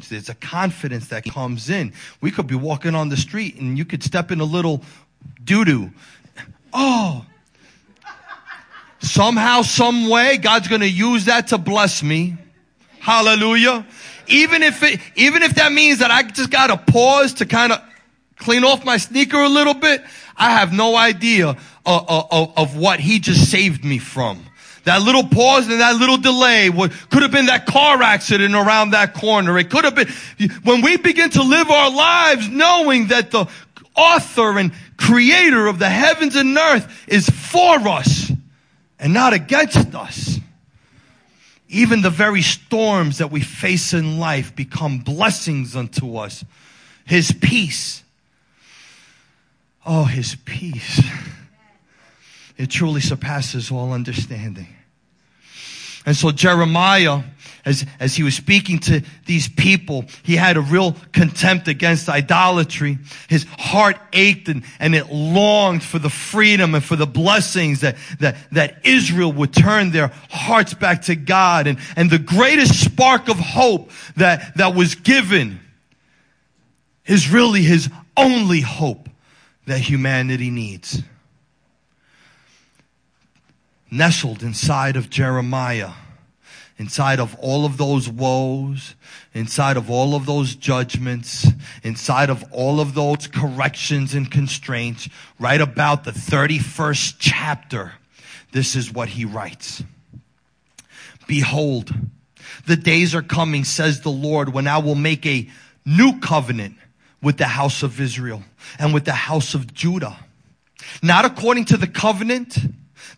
change. There's a confidence that comes in. We could be walking on the street and you could step in a little doo doo. Oh. Somehow, some way, God's gonna use that to bless me. Hallelujah. Even if it, even if that means that I just gotta pause to kind of clean off my sneaker a little bit, I have no idea of, of, of what he just saved me from. That little pause and that little delay would, could have been that car accident around that corner. It could have been, when we begin to live our lives knowing that the author and creator of the heavens and earth is for us and not against us. Even the very storms that we face in life become blessings unto us. His peace. Oh, his peace. It truly surpasses all understanding. And so Jeremiah, as, as he was speaking to these people, he had a real contempt against idolatry. His heart ached and, and it longed for the freedom and for the blessings that, that, that Israel would turn their hearts back to God. And, and the greatest spark of hope that, that was given is really his only hope that humanity needs nestled inside of Jeremiah, inside of all of those woes, inside of all of those judgments, inside of all of those corrections and constraints, right about the 31st chapter, this is what he writes. Behold, the days are coming, says the Lord, when I will make a new covenant with the house of Israel and with the house of Judah. Not according to the covenant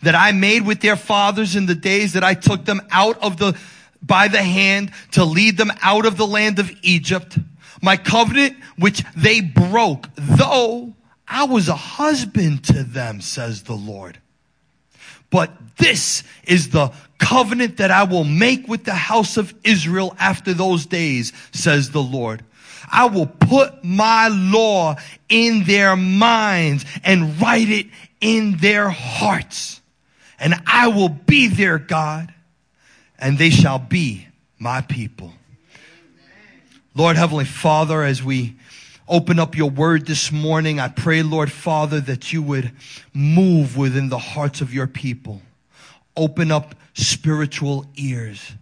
that I made with their fathers in the days that I took them out of the, by the hand to lead them out of the land of Egypt. My covenant, which they broke, though I was a husband to them, says the Lord. But this is the covenant that I will make with the house of Israel after those days, says the Lord. I will put my law in their minds and write it in their hearts and I will be their God, and they shall be my people. Lord Heavenly Father, as we open up your word this morning, I pray, Lord Father, that you would move within the hearts of your people. Open up spiritual ears.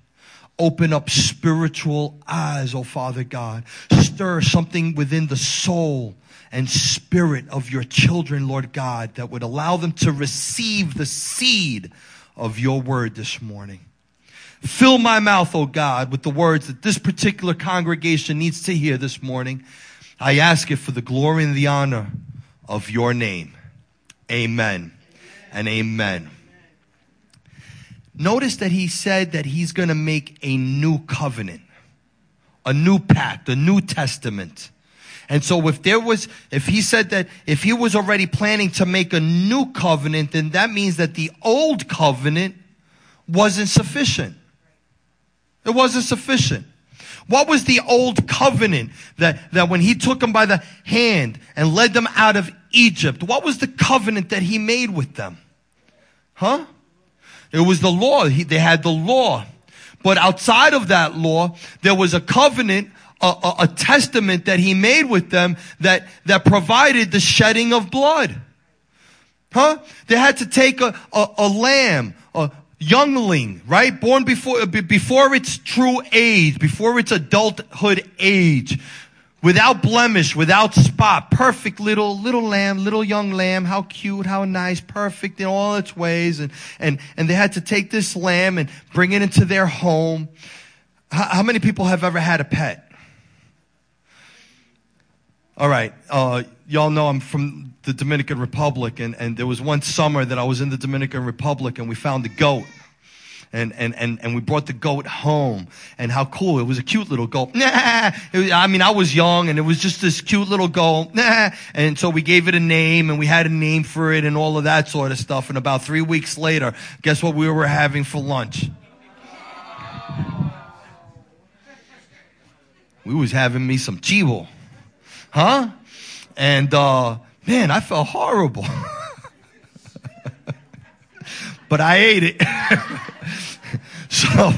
Open up spiritual eyes, oh Father God. Stir something within the soul and spirit of your children, Lord God, that would allow them to receive the seed of your word this morning. Fill my mouth, oh God, with the words that this particular congregation needs to hear this morning. I ask it for the glory and the honor of your name. Amen and amen. Notice that he said that he's going to make a new covenant, a new pact, a new testament. And so if there was, if he said that if he was already planning to make a new covenant, then that means that the old covenant wasn't sufficient. It wasn't sufficient. What was the old covenant that, that when he took them by the hand and led them out of Egypt, what was the covenant that he made with them? Huh? It was the law. He, they had the law. But outside of that law, there was a covenant a, a, a testament that he made with them that, that provided the shedding of blood. Huh? They had to take a, a, a lamb, a youngling, right? Born before, uh, before its true age, before its adulthood age, without blemish, without spot, perfect little, little lamb, little young lamb, how cute, how nice, perfect in all its ways. And, and, and they had to take this lamb and bring it into their home. How, how many people have ever had a pet? All right. Uh, y'all know I'm from the Dominican Republic, and, and there was one summer that I was in the Dominican Republic, and we found a goat. And, and, and, and we brought the goat home. And how cool. It was a cute little goat. Nah. Was, I mean, I was young, and it was just this cute little goat. Nah. And so we gave it a name, and we had a name for it, and all of that sort of stuff. And about three weeks later, guess what we were having for lunch? We was having me some chivo huh? And uh, man, I felt horrible. but I ate it. so,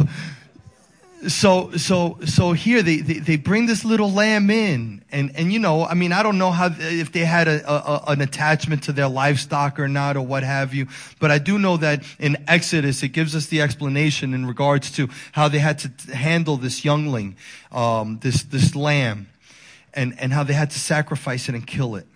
so so so here they, they, they bring this little lamb in and and you know i mean i don't know how if they had a, a, an attachment to their livestock or not or what have you but i do know that in exodus it gives us the explanation in regards to how they had to handle this youngling um, this this lamb and and how they had to sacrifice it and kill it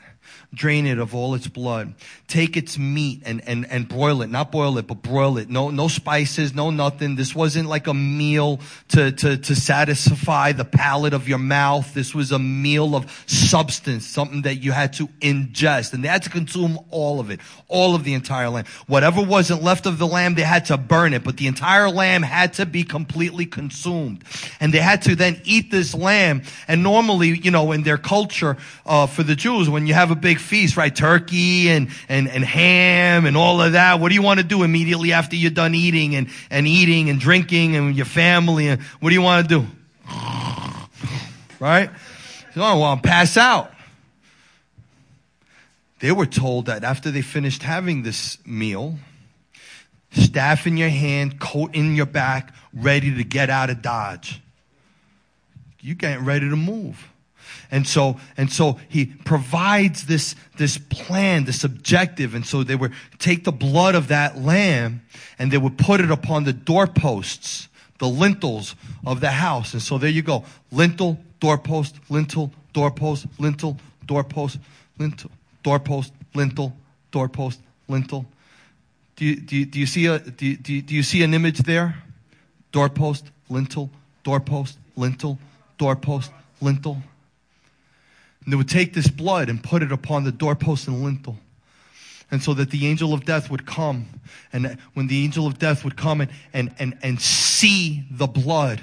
drain it of all its blood. Take its meat and, and, and broil it. Not boil it, but broil it. No, no spices, no nothing. This wasn't like a meal to, to, to satisfy the palate of your mouth. This was a meal of substance, something that you had to ingest. And they had to consume all of it, all of the entire lamb. Whatever wasn't left of the lamb, they had to burn it, but the entire lamb had to be completely consumed. And they had to then eat this lamb. And normally, you know, in their culture, uh, for the Jews, when you have a big big feast, right? Turkey and, and, and ham and all of that. What do you want to do immediately after you're done eating and, and eating and drinking and your family? And what do you want to do? Right? So, I want pass out. They were told that after they finished having this meal, staff in your hand, coat in your back, ready to get out of Dodge. You getting ready to move. And so, and so he provides this, this plan, this objective. And so they would take the blood of that lamb and they would put it upon the doorposts, the lintels of the house. And so there you go. Lintel, doorpost, lintel, doorpost, lintel, doorpost, lintel, doorpost, lintel, doorpost, lintel. Do you, do you, do you see a, do you, do you, do you see an image there? Doorpost, lintel, doorpost, lintel, doorpost, lintel. And they would take this blood and put it upon the doorpost and lintel. And so that the angel of death would come. And when the angel of death would come and, and, and, and see the blood,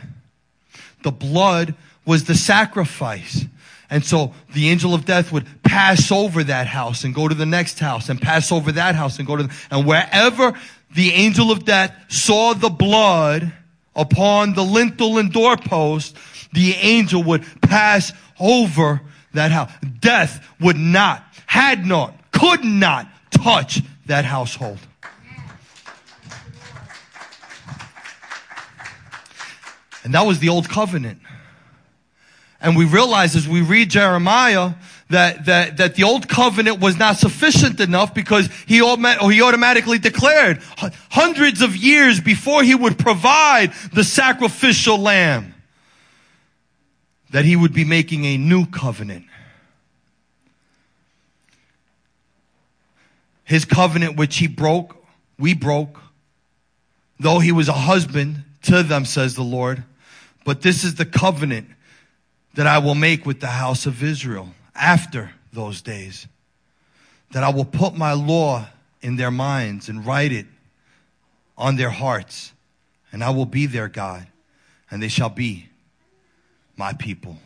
the blood was the sacrifice. And so the angel of death would pass over that house and go to the next house and pass over that house and go to, the, and wherever the angel of death saw the blood upon the lintel and doorpost, the angel would pass over that house. Death would not, had not, could not touch that household. And that was the old covenant. And we realize as we read Jeremiah that, that, that the old covenant was not sufficient enough because he, he automatically declared hundreds of years before he would provide the sacrificial lamb that he would be making a new covenant. His covenant which he broke, we broke, though he was a husband to them, says the Lord. But this is the covenant that I will make with the house of Israel after those days. That I will put my law in their minds and write it on their hearts. And I will be their God, and they shall be my people.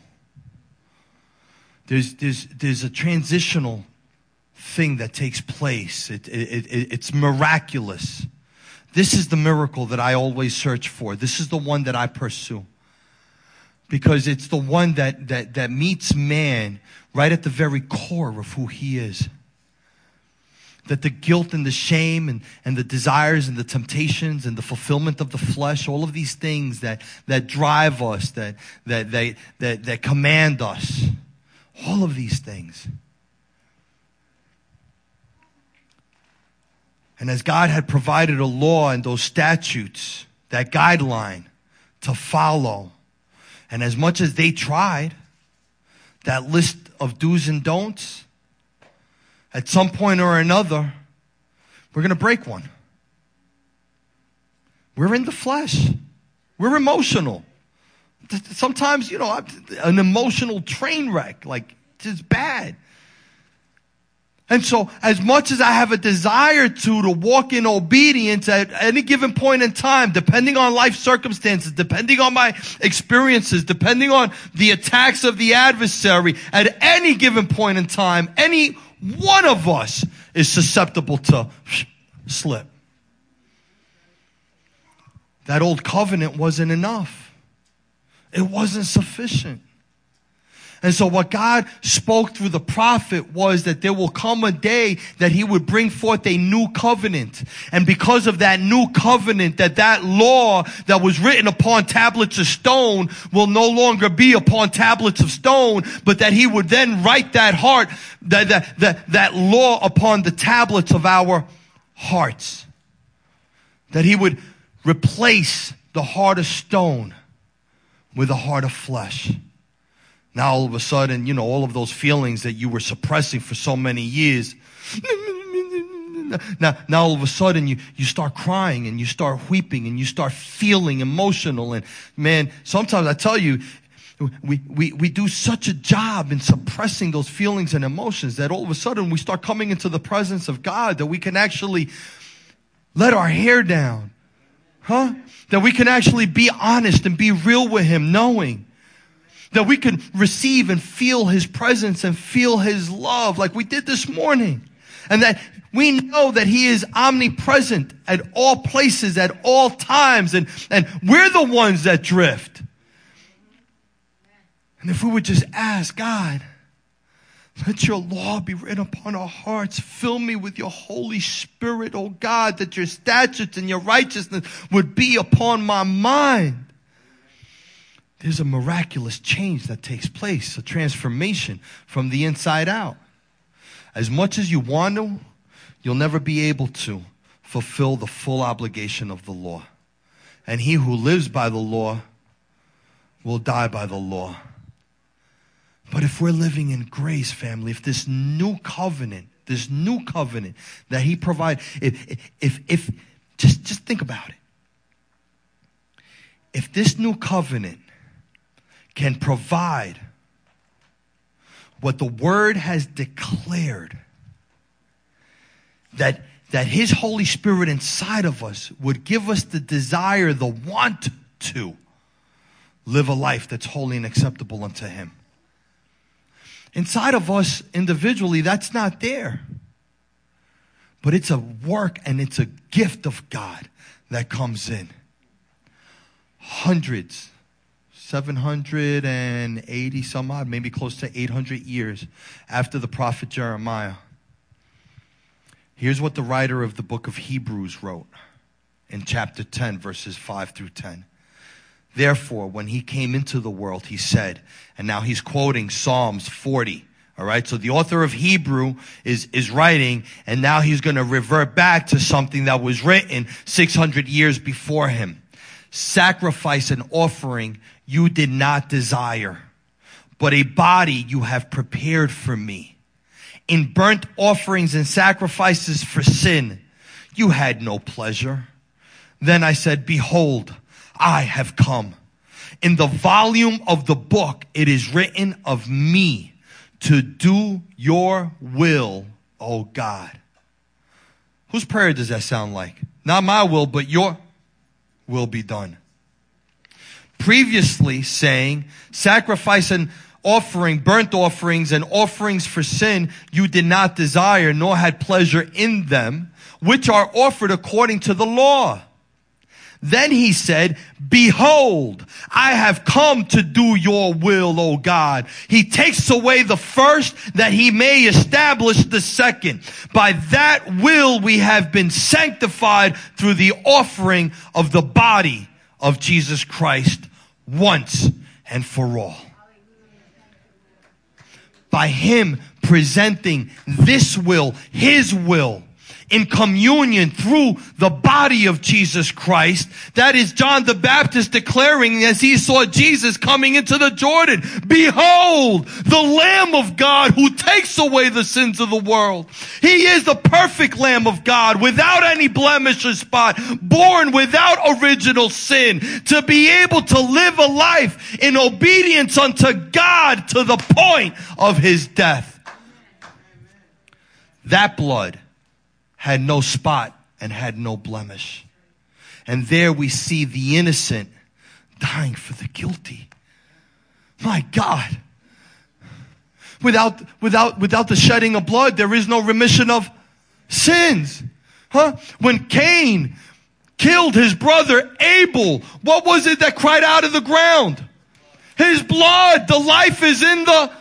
There's, there's, there's a transitional thing that takes place. It, it, it, it's miraculous. This is the miracle that I always search for. This is the one that I pursue. Because it's the one that, that, that meets man right at the very core of who he is that the guilt and the shame and, and the desires and the temptations and the fulfillment of the flesh, all of these things that, that drive us, that, that, that, that, that command us, all of these things. And as God had provided a law and those statutes, that guideline to follow, and as much as they tried, that list of do's and don'ts, at some point or another, we're going to break one. We're in the flesh. We're emotional. Sometimes, you know, an emotional train wreck, like it's bad. And so, as much as I have a desire to, to walk in obedience at any given point in time, depending on life circumstances, depending on my experiences, depending on the attacks of the adversary, at any given point in time, any one of us is susceptible to slip. That old covenant wasn't enough. It wasn't sufficient. And so what God spoke through the prophet was that there will come a day that he would bring forth a new covenant. And because of that new covenant, that that law that was written upon tablets of stone will no longer be upon tablets of stone, but that he would then write that heart, that, that, that, that law upon the tablets of our hearts. That he would replace the heart of stone with a heart of flesh. Now all of a sudden, you know, all of those feelings that you were suppressing for so many years. Now, now all of a sudden you, you start crying and you start weeping and you start feeling emotional. And man, sometimes I tell you, we, we, we do such a job in suppressing those feelings and emotions that all of a sudden we start coming into the presence of God that we can actually let our hair down. Huh? That we can actually be honest and be real with Him, knowing that we can receive and feel His presence and feel His love like we did this morning. And that we know that He is omnipresent at all places, at all times. And, and we're the ones that drift. And if we would just ask God, let your law be written upon our hearts. Fill me with your Holy Spirit, oh God, that your statutes and your righteousness would be upon my mind there's a miraculous change that takes place, a transformation from the inside out. As much as you want to, you'll never be able to fulfill the full obligation of the law. And he who lives by the law will die by the law. But if we're living in grace, family, if this new covenant, this new covenant that he provides, if, if, if, just, just think about it. If this new covenant can provide what the word has declared that that his holy spirit inside of us would give us the desire the want to live a life that's holy and acceptable unto him. Inside of us individually that's not there. But it's a work and it's a gift of god that comes in. Hundreds 780 some odd, maybe close to 800 years after the prophet Jeremiah. Here's what the writer of the book of Hebrews wrote in chapter 10, verses 5 through 10. Therefore, when he came into the world, he said, and now he's quoting Psalms 40. All right. So the author of Hebrew is, is writing, and now he's going to revert back to something that was written 600 years before him. Sacrifice and offering you did not desire, but a body you have prepared for me. In burnt offerings and sacrifices for sin, you had no pleasure. Then I said, behold, I have come. In the volume of the book, it is written of me to do your will, O God. Whose prayer does that sound like? Not my will, but your will be done previously saying, sacrifice and offering, burnt offerings and offerings for sin you did not desire, nor had pleasure in them, which are offered according to the law. Then he said, behold, I have come to do your will, O God. He takes away the first that he may establish the second. By that will we have been sanctified through the offering of the body of Jesus Christ once and for all. By Him presenting this will, His will, in communion through the body of Jesus Christ. That is John the Baptist declaring as he saw Jesus coming into the Jordan, behold, the Lamb of God who takes away the sins of the world. He is the perfect Lamb of God without any blemish or spot, born without original sin, to be able to live a life in obedience unto God to the point of his death. That blood had no spot and had no blemish. And there we see the innocent dying for the guilty. My God. Without, without, without the shedding of blood, there is no remission of sins. Huh? When Cain killed his brother Abel, what was it that cried out of the ground? His blood. The life is in the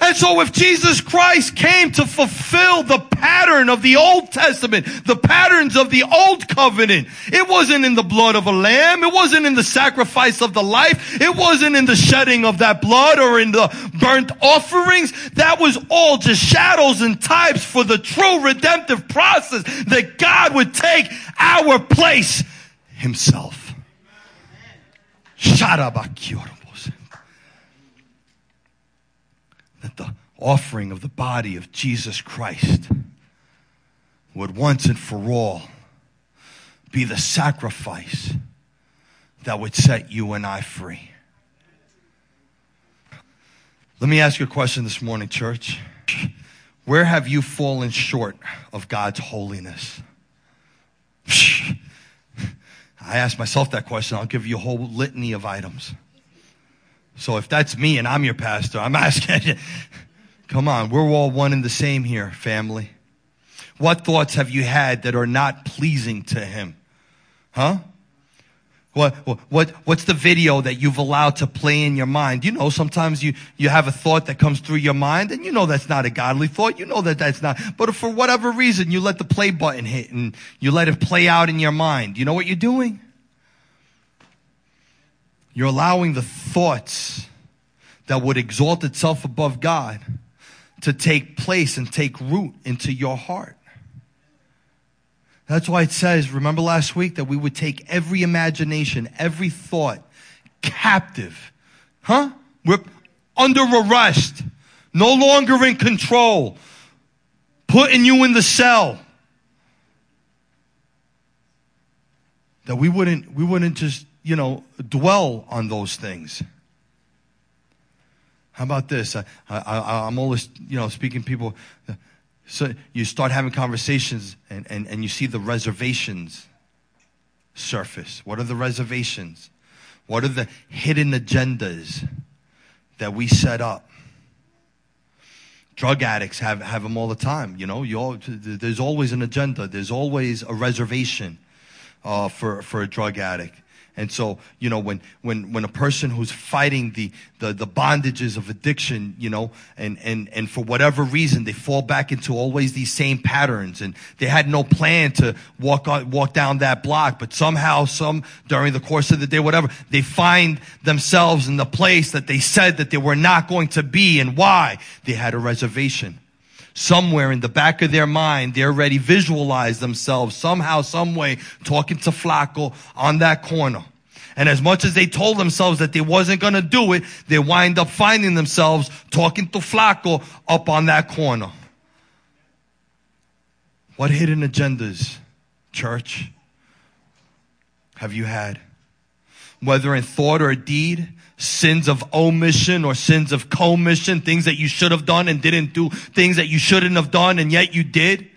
and so if Jesus Christ came to fulfill the pattern of the Old Testament, the patterns of the Old Covenant, it wasn't in the blood of a lamb. It wasn't in the sacrifice of the life. It wasn't in the shedding of that blood or in the burnt offerings. That was all just shadows and types for the true redemptive process that God would take our place himself. Sharabakyoro. That the offering of the body of Jesus Christ would once and for all be the sacrifice that would set you and I free. Let me ask you a question this morning, church. Where have you fallen short of God's holiness? I ask myself that question. I'll give you a whole litany of items. So if that's me and I'm your pastor, I'm asking, you, come on, we're all one and the same here, family. What thoughts have you had that are not pleasing to him? Huh? What, what, what's the video that you've allowed to play in your mind? You know, sometimes you, you have a thought that comes through your mind and you know that's not a godly thought. You know that that's not, but for whatever reason, you let the play button hit and you let it play out in your mind. You know what you're doing? You're allowing the thoughts that would exalt itself above God to take place and take root into your heart. That's why it says, remember last week that we would take every imagination, every thought captive. Huh? We're under arrest, no longer in control, putting you in the cell. That we wouldn't, we wouldn't just you know, dwell on those things. How about this? I, I, I'm always, you know, speaking people. So you start having conversations and, and, and you see the reservations surface. What are the reservations? What are the hidden agendas that we set up? Drug addicts have, have them all the time. You know, you all, there's always an agenda. There's always a reservation uh, for, for a drug addict. And so, you know, when, when, when a person who's fighting the, the, the bondages of addiction, you know, and, and, and for whatever reason, they fall back into always these same patterns and they had no plan to walk on, walk down that block, but somehow, some, during the course of the day, whatever, they find themselves in the place that they said that they were not going to be and why? They had a reservation somewhere in the back of their mind, they already visualize themselves somehow, some way talking to Flaco on that corner. And as much as they told themselves that they wasn't going to do it, they wind up finding themselves talking to Flaco up on that corner. What hidden agendas, church, have you had? Whether in thought or deed, sins of omission or sins of commission, things that you should have done and didn't do, things that you shouldn't have done and yet you did.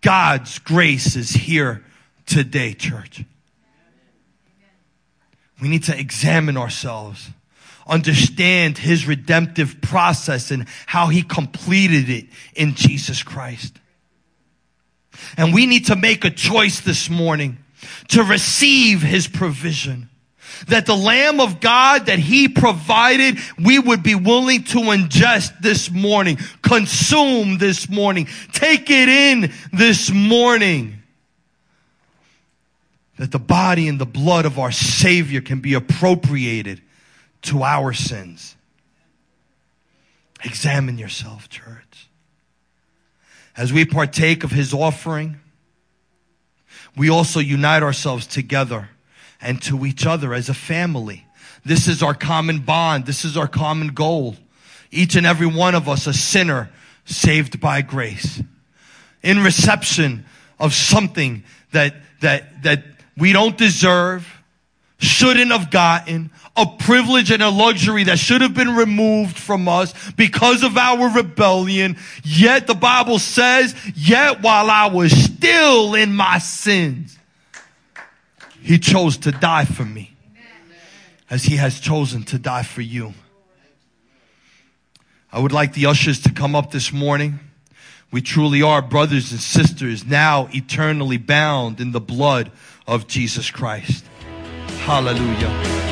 God's grace is here today, church. We need to examine ourselves, understand his redemptive process and how he completed it in Jesus Christ. And we need to make a choice this morning to receive his provision that the Lamb of God that He provided, we would be willing to ingest this morning, consume this morning, take it in this morning. That the body and the blood of our Savior can be appropriated to our sins. Examine yourself, church. As we partake of His offering, we also unite ourselves together and to each other as a family. This is our common bond. This is our common goal. Each and every one of us a sinner saved by grace. In reception of something that, that, that we don't deserve, shouldn't have gotten, a privilege and a luxury that should have been removed from us because of our rebellion. Yet the Bible says, yet while I was still in my sins, he chose to die for me as he has chosen to die for you. I would like the ushers to come up this morning. We truly are brothers and sisters now eternally bound in the blood of Jesus Christ. Hallelujah.